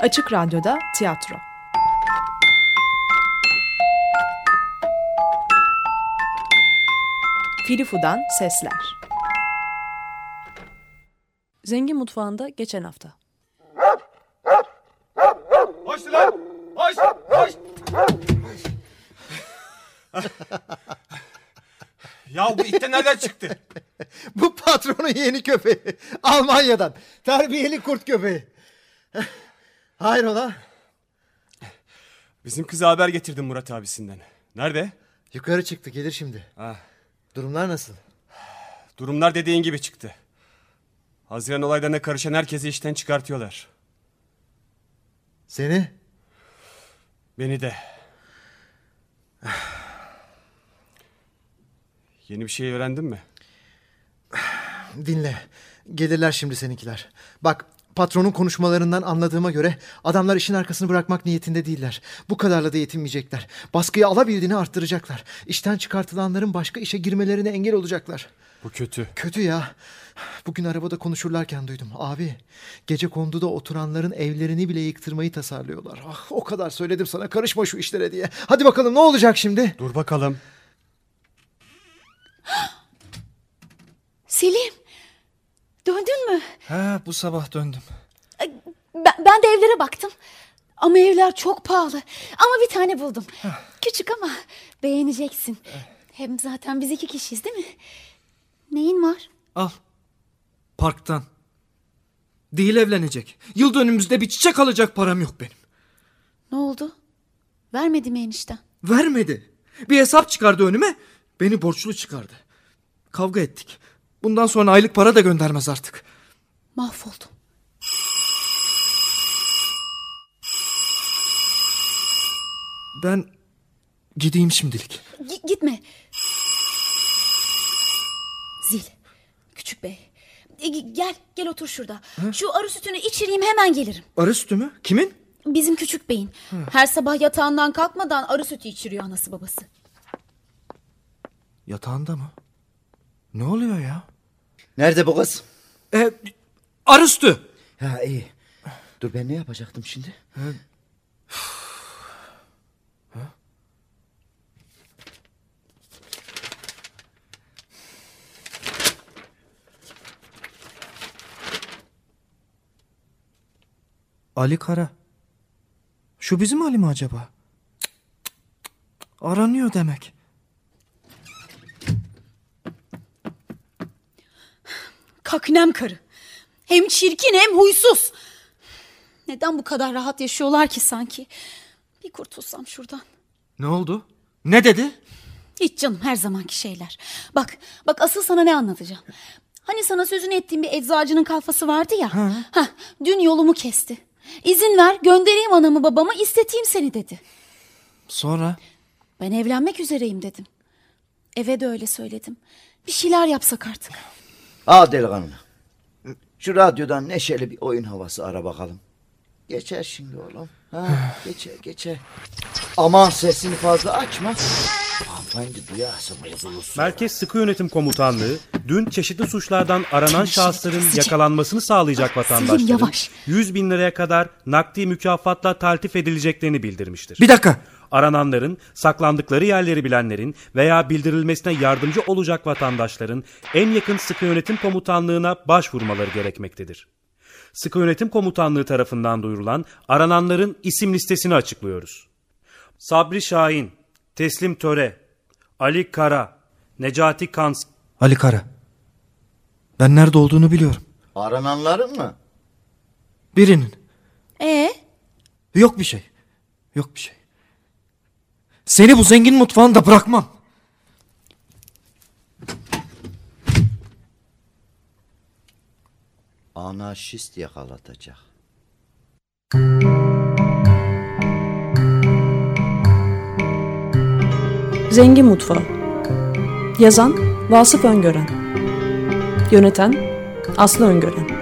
Açık Radyo'da tiyatro. Filifu'dan sesler. Zengin mutfağında geçen hafta. Hoş lan! Hoş! Hoş! ya bu itten nereden çıktı? Bu patronun yeni köpeği. Almanya'dan. Terbiyeli kurt köpeği. Hayrola? Bizim kıza haber getirdim Murat abisinden. Nerede? Yukarı çıktı gelir şimdi. Ha, Durumlar nasıl? durumlar dediğin gibi çıktı. Haziran olaylarına karışan herkesi işten çıkartıyorlar. Seni? Beni de. Yeni bir şey öğrendin mi? Dinle. Gelirler şimdi seninkiler. Bak patronun konuşmalarından anladığıma göre adamlar işin arkasını bırakmak niyetinde değiller. Bu kadarla da yetinmeyecekler. Baskıyı alabildiğini arttıracaklar. İşten çıkartılanların başka işe girmelerine engel olacaklar. Bu kötü. Kötü ya. Bugün arabada konuşurlarken duydum. Abi gece konduda oturanların evlerini bile yıktırmayı tasarlıyorlar. Ah, o kadar söyledim sana karışma şu işlere diye. Hadi bakalım ne olacak şimdi? Dur bakalım. Selim. Döndün mü? Ha bu sabah döndüm. Ben, ben de evlere baktım. Ama evler çok pahalı. Ama bir tane buldum. Küçük ama beğeneceksin. Hem zaten biz iki kişiyiz değil mi? Neyin var? Al. Parktan. Değil evlenecek. Yıl dönümümüzde bir çiçek alacak param yok benim. Ne oldu? Vermedi mi enişten? Vermedi. Bir hesap çıkardı önüme. Beni borçlu çıkardı. Kavga ettik. Bundan sonra aylık para da göndermez artık. Mahvoldum. Ben gideyim şimdilik. G- gitme. Zil. Küçük bey. E, gel gel otur şurada. Şu arı sütünü içireyim hemen gelirim. Arı sütü mü? Kimin? Bizim küçük beyin. Her sabah yatağından kalkmadan arı sütü içiriyor anası babası. Yatağında mı? Ne oluyor ya? Nerede bu kız? E, arı sütü. Ha iyi. Dur ben ne yapacaktım şimdi? Ali Kara. Şu bizim Ali mi acaba? Aranıyor demek. Kaknem karı. Hem çirkin hem huysuz. Neden bu kadar rahat yaşıyorlar ki sanki? Bir kurtulsam şuradan. Ne oldu? Ne dedi? Hiç canım her zamanki şeyler. Bak bak asıl sana ne anlatacağım. Hani sana sözünü ettiğim bir eczacının kalfası vardı ya. Hah, dün yolumu kesti. İzin ver göndereyim anamı babamı isteteyim seni dedi. Sonra? Ben evlenmek üzereyim dedim. Eve de öyle söyledim. Bir şeyler yapsak artık. Al delikanlı. Şu radyodan neşeli bir oyun havası ara bakalım. Geçer şimdi oğlum. Ha, geçer geçer. Aman sesini fazla açma. Hanımefendi duyarsa bozulursun. Merkez Sıkı Yönetim Komutanlığı dün çeşitli suçlardan aranan şahısların yakalanmasını sağlayacak vatandaşların yavaş. 100 bin liraya kadar nakdi mükafatla taltif edileceklerini bildirmiştir. Bir dakika. Arananların, saklandıkları yerleri bilenlerin veya bildirilmesine yardımcı olacak vatandaşların en yakın Sıkı Yönetim Komutanlığı'na başvurmaları gerekmektedir. Sıkı Yönetim Komutanlığı tarafından duyurulan arananların isim listesini açıklıyoruz. Sabri Şahin, Teslim Töre, Ali Kara, Necati Kans, Ali Kara. Ben nerede olduğunu biliyorum. Arananların mı? Birinin. Ee, Yok bir şey. Yok bir şey. Seni bu zengin mutfağında bırakmam. Anarşist yakalatacak. Zengin mutfağı. Yazan Vasıf Öngören. Yöneten Aslı Öngören.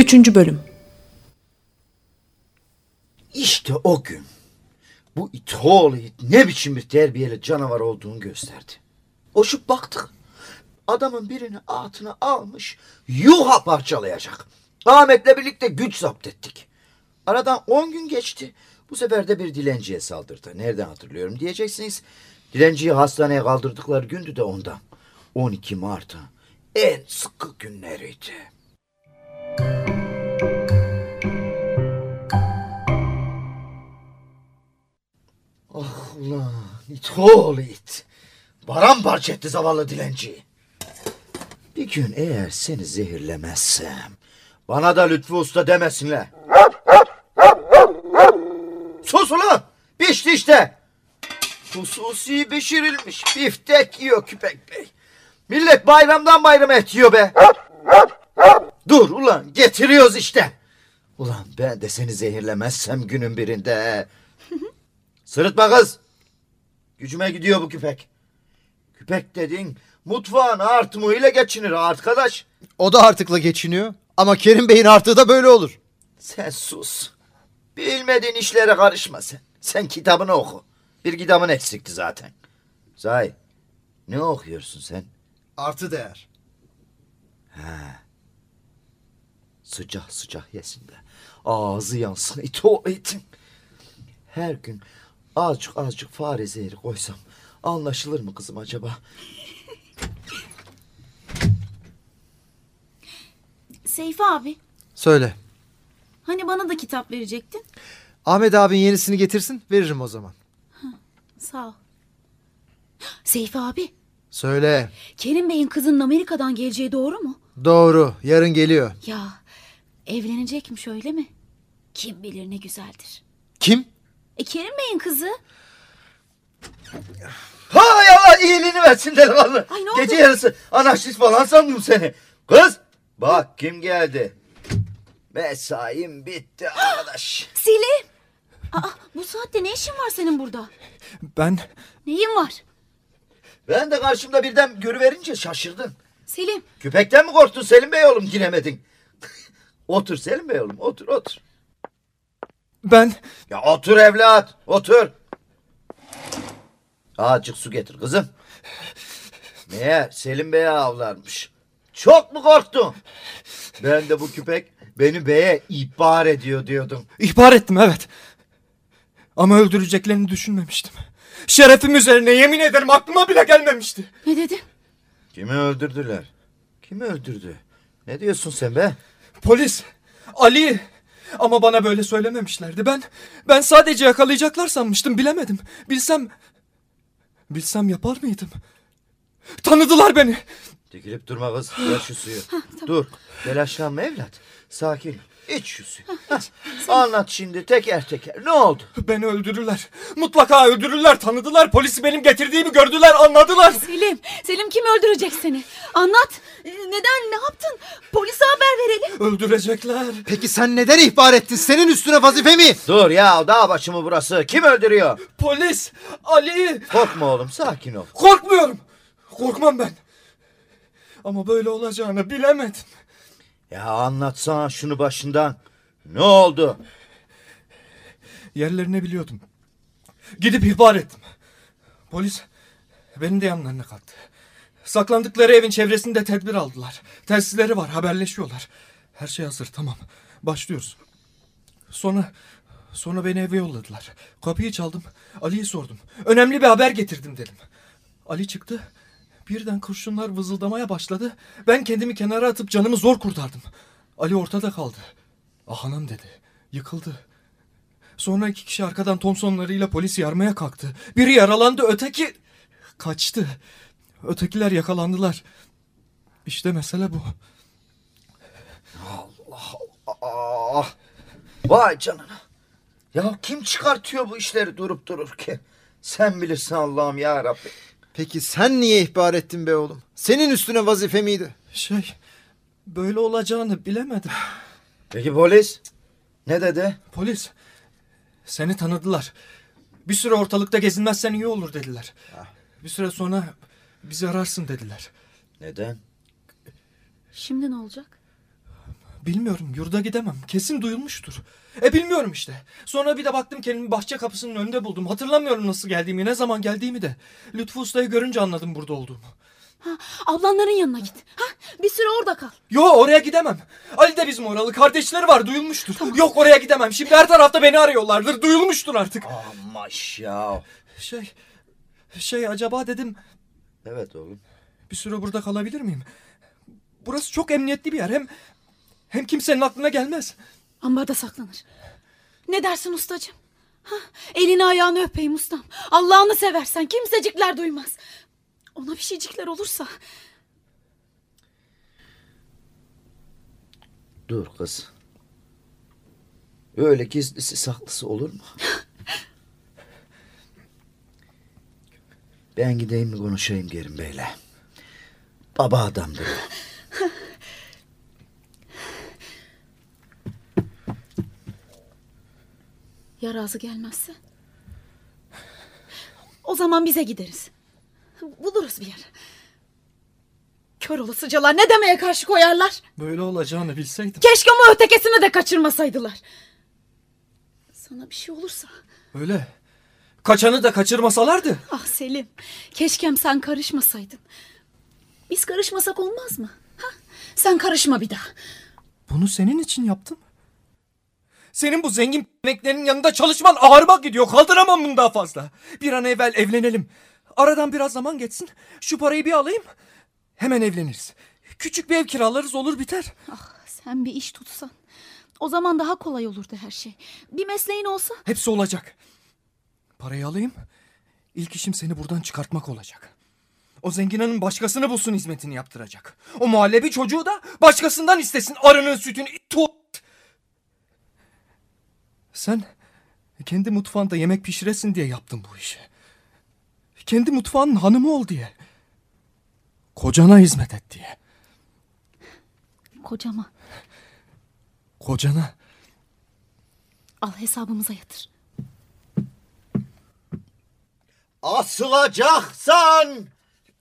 Üçüncü bölüm. İşte o gün bu itoğlu it ne biçim bir terbiyeli canavar olduğunu gösterdi. Koşup baktık. Adamın birini altına almış yuha parçalayacak. Ahmet'le birlikte güç zapt ettik. Aradan 10 gün geçti. Bu sefer de bir dilenciye saldırdı. Nereden hatırlıyorum diyeceksiniz. Dilenciyi hastaneye kaldırdıkları gündü de ondan. 12 Mart'ı en sıkı günleriydi. İt oğlu it. Paramparça etti zavallı dilenciyi. Bir gün eğer seni zehirlemezsem bana da Lütfü Usta demesinler. Sus ulan! Pişti işte. Hususi pişirilmiş biftek yiyor küpek bey. Millet bayramdan bayrama et yiyor be. Dur ulan getiriyoruz işte. Ulan ben de seni zehirlemezsem günün birinde. Sırıtma kız. Gücüme gidiyor bu küpek. Küpek dedin mutfağın artımıyla geçinir arkadaş. O da artıkla geçiniyor. Ama Kerim Bey'in artığı da böyle olur. Sen sus. Bilmediğin işlere karışma sen. Sen kitabını oku. Bir kitabın eksikti zaten. Zay, ne okuyorsun sen? Artı değer. Sıcak sıcak yesin de. Ağzı yansın it o etin. Her gün azıcık azıcık fare zehri koysam anlaşılır mı kızım acaba? Seyfi abi Söyle. hani bana da kitap verecektin? Ahmet abin yenisini getirsin veririm o zaman. Sağ ol. Seyfi abi Söyle. Kerim Bey'in kızının Amerika'dan geleceği doğru mu? Doğru. Yarın geliyor. Ya evlenecekmiş öyle mi? Kim bilir ne güzeldir. Kim? E Kerim Bey'in kızı. Hay Allah iyiliğini versin delikanlı. Ay, ne oldu? Gece yarısı anarşist falan sandım seni. Kız bak kim geldi. Mesaim bitti arkadaş. Selim. Aa, bu saatte ne işin var senin burada? Ben Neyin var? Ben de karşımda birden görüverince şaşırdım. Selim Küpekten mi korktun Selim Bey oğlum giremedin? otur Selim Bey oğlum otur otur. Ben Ya otur evlat otur. Azıcık su getir kızım. Meğer Selim Bey'e avlarmış. Çok mu korktun? Ben de bu küpek beni beye ihbar ediyor diyordum. ihbar ettim evet. Ama öldüreceklerini düşünmemiştim. Şerefim üzerine yemin ederim aklıma bile gelmemişti. ne dedin? Kimi öldürdüler? Kimi öldürdü? Ne diyorsun sen be? Polis, Ali. Ama bana böyle söylememişlerdi. Ben ben sadece yakalayacaklar sanmıştım. Bilemedim. Bilsem bilsem yapar mıydım? Tanıdılar beni. Dikilip durma kız. Ver şu suyu. Dur. Telaşlanma evlat. Sakin. İç şu suyu. Hah, Anlat şimdi teker teker. Ne oldu? Beni öldürürler. Mutlaka öldürürler. Tanıdılar. Polisi benim getirdiğimi gördüler, anladılar. Selim, Selim kim öldürecek seni? Anlat. Ee, Neden, ne yaptın? Polise haber verelim. Öldürecekler. Peki sen neden ihbar ettin? Senin üstüne vazife mi? Dur ya dağ başı mı burası? Kim öldürüyor? Polis, Ali. Korkma oğlum sakin ol. Korkmuyorum. Korkmam ben. Ama böyle olacağını bilemedim. Ya anlatsana şunu başından. Ne oldu? Yerlerini biliyordum. Gidip ihbar ettim. Polis beni de yanlarına kattı. Saklandıkları evin çevresinde tedbir aldılar. Telsizleri var, haberleşiyorlar. Her şey hazır, tamam. Başlıyoruz. Sonra sonra beni eve yolladılar. Kapıyı çaldım. Ali'yi sordum. Önemli bir haber getirdim dedim. Ali çıktı. Birden kurşunlar vızıldamaya başladı. Ben kendimi kenara atıp canımı zor kurtardım. Ali ortada kaldı. Ah anam dedi. Yıkıldı. Sonra iki kişi arkadan Thompsonlarıyla polisi yarmaya kalktı. Biri yaralandı, öteki kaçtı. Ötekiler yakalandılar. İşte mesele bu. Ah, vay canına. Ya kim çıkartıyor bu işleri durup dururken? Sen bilirsin Allah'ım ya Rabbi. Peki sen niye ihbar ettin be oğlum? Senin üstüne vazife miydi? Şey, böyle olacağını bilemedim. Peki polis? Ne dedi? Polis, seni tanıdılar. Bir süre ortalıkta gezinmezsen iyi olur dediler. Bir süre sonra bizi ararsın dediler. Neden? Şimdi ne olacak? Bilmiyorum yurda gidemem. Kesin duyulmuştur. E bilmiyorum işte. Sonra bir de baktım kendimi bahçe kapısının önünde buldum. Hatırlamıyorum nasıl geldiğimi, ne zaman geldiğimi de. Lütfü Usta'yı görünce anladım burada olduğumu. Ha, ablanların yanına git. Ha, bir süre orada kal. Yo oraya gidemem. Ali de bizim oralı. Kardeşleri var duyulmuştur. Yok oraya gidemem. Şimdi her tarafta beni arıyorlardır. Duyulmuştur artık. Amaş ya. Şey... Şey acaba dedim Evet oğlum. bir süre burada kalabilir miyim? Burası çok emniyetli bir yer. Hem hem kimsenin aklına gelmez. Ambarda saklanır. Ne dersin ustacığım? Ha, elini ayağını öpeyim ustam. Allah'ını seversen kimsecikler duymaz. Ona bir şeycikler olursa. Dur kız. Öyle gizlisi saklısı olur mu? ben gideyim mi konuşayım Kerim Bey'le. Baba adamdır o. Ya razı gelmezse? O zaman bize gideriz. Buluruz bir yer. Kör olasıcalar ne demeye karşı koyarlar? Böyle olacağını bilseydim. Keşke ama ötekesini de kaçırmasaydılar. Sana bir şey olursa. Öyle. Kaçanı da kaçırmasalardı. Ah Selim. Keşkem sen karışmasaydın. Biz karışmasak olmaz mı? Ha? Sen karışma bir daha. Bunu senin için yaptım. Senin bu zengin emeklerin yanında çalışman ağırma gidiyor. Kaldıramam bunu daha fazla. Bir an evvel evlenelim. Aradan biraz zaman geçsin. Şu parayı bir alayım. Hemen evleniriz. Küçük bir ev kiralarız olur biter. Ah sen bir iş tutsan. O zaman daha kolay olurdu her şey. Bir mesleğin olsa. Hepsi olacak. Parayı alayım. İlk işim seni buradan çıkartmak olacak. O zenginanın başkasını bulsun hizmetini yaptıracak. O muhallebi çocuğu da başkasından istesin arının sütünü. Tu- Sen kendi mutfağında yemek pişiresin diye yaptın bu işi. Kendi mutfağının hanımı ol diye. Kocana hizmet et diye. Kocama Kocana. al hesabımıza yatır. Asılacaksan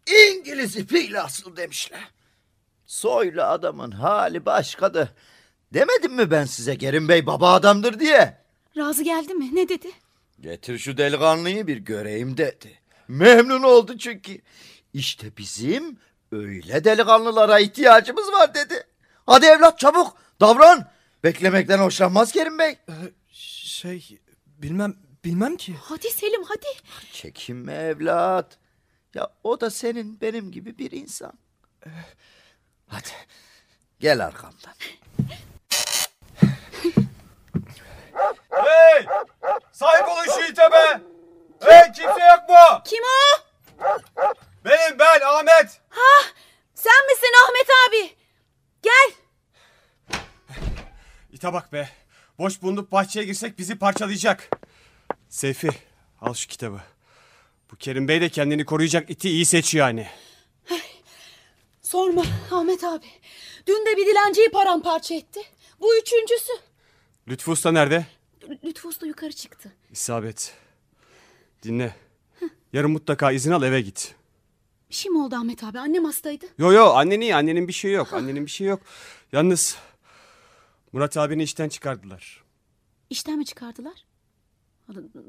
İngiliz ipiyle asıl demişler. Soylu adamın hali başkadır. Demedim mi ben size Kerim Bey baba adamdır diye? Razı geldi mi? Ne dedi? Getir şu delikanlıyı bir göreyim dedi. Memnun oldu çünkü. İşte bizim öyle delikanlılara ihtiyacımız var dedi. Hadi evlat çabuk davran. Beklemekten hoşlanmaz Kerim Bey. Şey bilmem bilmem ki. Hadi Selim hadi. Çekinme evlat. Ya o da senin benim gibi bir insan. Hadi gel arkamdan. Hey! Sahip olun şu ite be! Hey kimse yok mu? Kim o? Benim ben Ahmet. Sen misin Ahmet abi? Gel. İte bak be. Boş bulunup bahçeye girsek bizi parçalayacak. Seyfi al şu kitabı. Bu Kerim Bey de kendini koruyacak iti iyi seçiyor hani. Sorma Ahmet abi. Dün de bir dilenciyi paramparça etti. Bu üçüncüsü. Lütfü Usta nerede? Lütfü Usta yukarı çıktı. İsabet. Dinle. Yarın mutlaka izin al eve git. Bir şey mi oldu Ahmet abi? Annem hastaydı. Yo yo annen iyi annenin bir şey yok. Annenin bir şey yok. Yalnız Murat abini işten çıkardılar. İşten mi çıkardılar?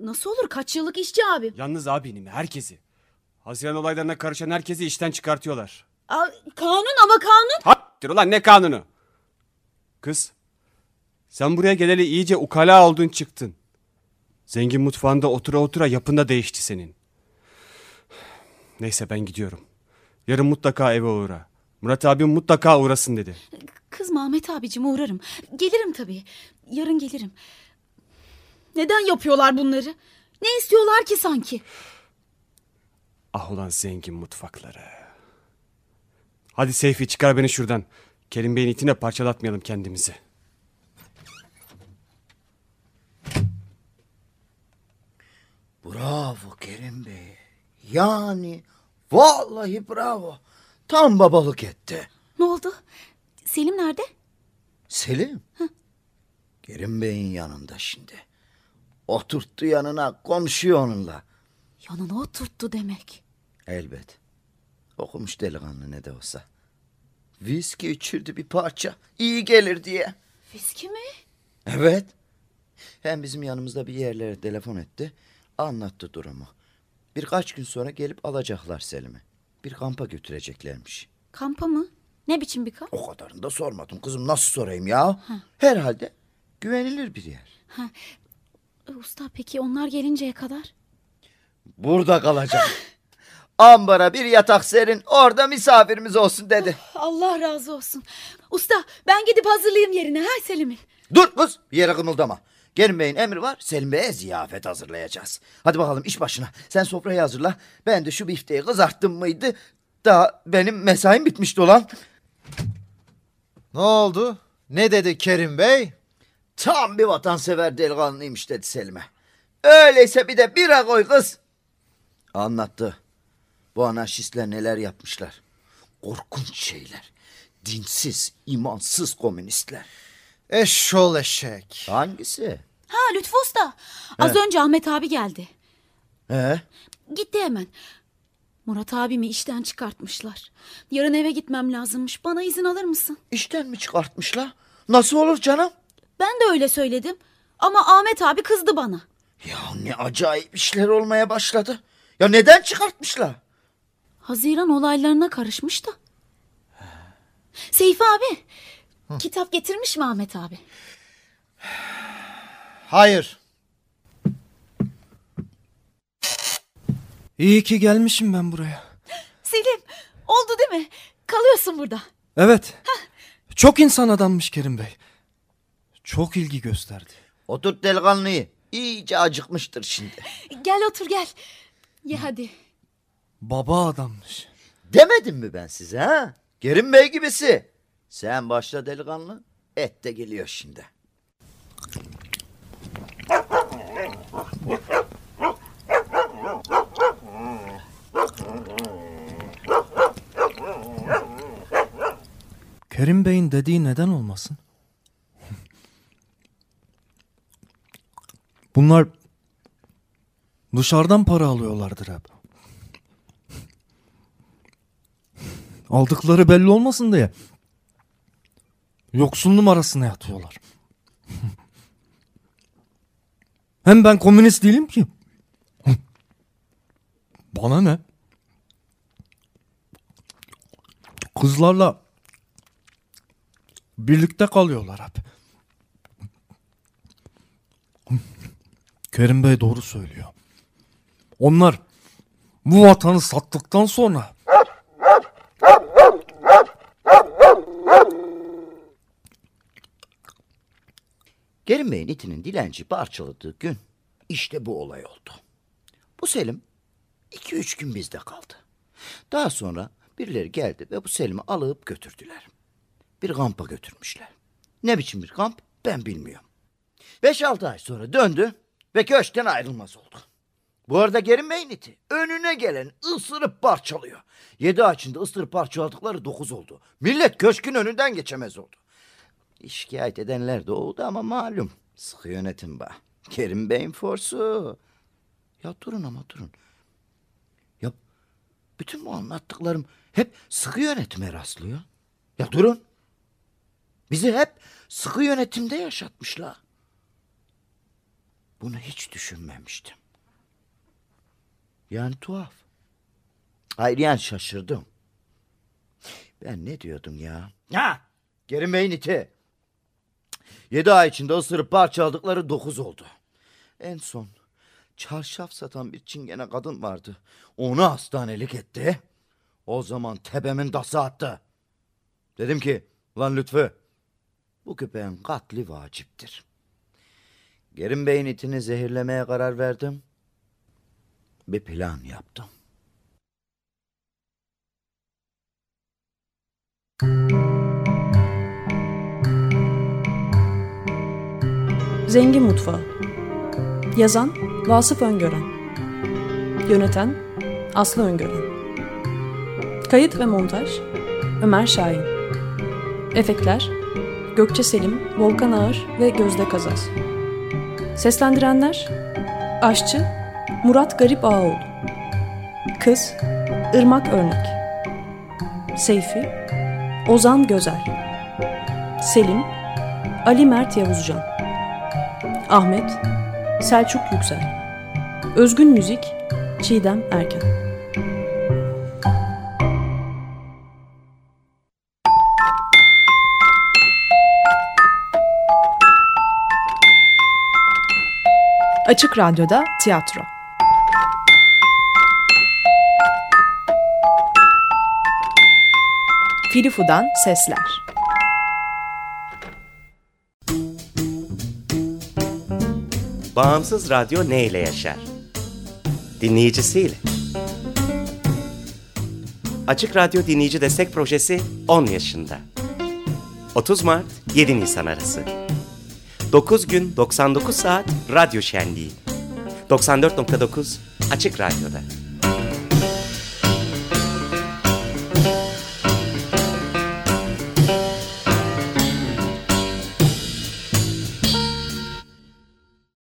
Nasıl olur? Kaç yıllık işçi abim. Yalnız abini mi herkesi. Haziran olaylarına karışan herkesi işten çıkartıyorlar. Aa, kanun ama kanun. Hattir ulan ne kanunu? Kız sen buraya geleli iyice ukala oldun çıktın. Zengin mutfağında otura otura yapın da değişti senin. Neyse ben gidiyorum. Yarın mutlaka eve uğra. Murat abim mutlaka uğrasın dedi. Kızma Ahmet abicim uğrarım. Gelirim tabii. Yarın gelirim. Neden yapıyorlar bunları? Ne istiyorlar ki sanki? Ah ulan zengin mutfakları. Hadi Seyfi çıkar beni şuradan. Kerim Bey'in itine parçalatmayalım kendimizi. Bravo Kerim Bey. Yani vallahi bravo. Tam babalık etti. Ne oldu? Selim nerede? Selim. Kerim Bey'in yanında şimdi. Oturttu yanına konuşuyor onunla. Yanına oturttu demek. Elbet. Okumuş delikanlı ne de olsa. Viski içirdi bir parça. İyi gelir diye. Viski mi? Evet. Hem bizim yanımızda bir yerlere telefon etti. Anlattı durumu. Birkaç gün sonra gelip alacaklar Selim'i. Bir kampa götüreceklermiş. Kampa mı? Ne biçim bir kamp? O kadarını da sormadım kızım. Nasıl sorayım ya? Herhalde güvenilir bir yer. E, Usta peki onlar gelinceye kadar? Burada kalacak. Ambara bir yatak serin orada misafirimiz olsun dedi. Allah razı olsun. Usta ben gidip hazırlayayım yerine ha Selim'in. Dur kız yere kımıldama. Kerim Bey'in emri var Selim Bey'e ziyafet hazırlayacağız. Hadi bakalım iş başına. Sen sofrayı hazırla. Ben de şu bifteyi kızarttım mıydı? Daha benim mesaim bitmişti olan. Ne oldu? Ne dedi Kerim Bey? Tam bir vatansever delikanlıymış dedi Selim'e. Öyleyse bir de bira koy kız. Anlattı. Bu anarşistler neler yapmışlar. Korkunç şeyler. Dinsiz, imansız komünistler. Eşşol eşek. Hangisi? Ha Lütfü Usta. Az önce Ahmet abi geldi. He? Gitti hemen. Murat abimi işten çıkartmışlar. Yarın eve gitmem lazımmış. Bana izin alır mısın? İşten mi çıkartmışlar? Nasıl olur canım? Ben de öyle söyledim. Ama Ahmet abi kızdı bana. Ya ne acayip işler olmaya başladı. Ya neden çıkartmışlar? Haziran olaylarına karışmış da. Seyfi abi. Kitap getirmiş mi Ahmet abi? Hayır. İyi ki gelmişim ben buraya. Selim oldu değil mi? Kalıyorsun burada. Evet. Çok insan adammış Kerim Bey. Çok ilgi gösterdi. Otur delikanlıyı. İyice acıkmıştır şimdi. Gel otur gel. Ye hadi. Baba adammış. Demedim mi ben size ha? Kerim Bey gibisi. Sen başla delikanlı. Et de geliyor şimdi. Kerim Bey'in dediği neden olmasın? Bunlar dışarıdan para alıyorlardır hep. Aldıkları belli olmasın diye. Yoksul numarasına yatıyorlar. Hem ben komünist değilim ki. Bana ne? Kızlarla birlikte kalıyorlar hep. Kerim Bey doğru söylüyor. Onlar bu vatanı sattıktan sonra Bey'in itinin dilenci parçaladığı gün işte bu olay oldu. Bu Selim iki üç gün bizde kaldı. Daha sonra birileri geldi ve bu Selim'i alıp götürdüler. Bir kampa götürmüşler. Ne biçim bir kamp ben bilmiyorum. Beş altı ay sonra döndü ve köşkten ayrılmaz oldu. Bu arada Kerim Bey'in iti önüne gelen ısırıp parçalıyor. Yedi ay içinde ısırıp parçaladıkları dokuz oldu. Millet köşkün önünden geçemez oldu. Şikayet edenler de oldu ama malum. Sıkı yönetim ba. Kerim Bey'in forsu. Ya durun ama durun. Ya bütün bu anlattıklarım hep sıkı yönetime rastlıyor. Ya durun. Bizi hep sıkı yönetimde yaşatmışlar. Bunu hiç düşünmemiştim. Yani tuhaf. Hayır yani şaşırdım. Ben ne diyordum ya? Ha! Kerim Bey'in iti. Yedi ay içinde ısırıp parçaladıkları dokuz oldu. En son çarşaf satan bir çingene kadın vardı. Onu hastanelik etti. O zaman tepemin dası attı. Dedim ki lan Lütfü bu köpeğin katli vaciptir. Kerim Bey'in itini zehirlemeye karar verdim. Bir plan yaptım. Zengin Mutfağı. Yazan Vasıf Öngören. Yöneten Aslı Öngören. Kayıt ve montaj Ömer Şahin. Efektler Gökçe Selim, Volkan Ağır ve Gözde Kazaz. Seslendirenler Aşçı Murat Garip Ağaoğlu. Kız Irmak Örnek. Seyfi Ozan Gözel. Selim Ali Mert Yavuzcan Ahmet Selçuk Yüksel Özgün Müzik Çiğdem Erken Açık Radyo'da tiyatro. Filifu'dan sesler. Bağımsız radyo ne ile yaşar? Dinleyicisiyle. Açık Radyo Dinleyici Destek Projesi 10 yaşında. 30 Mart 7 Nisan arası. 9 gün 99 saat radyo şenliği. 94.9 Açık Radyo'da.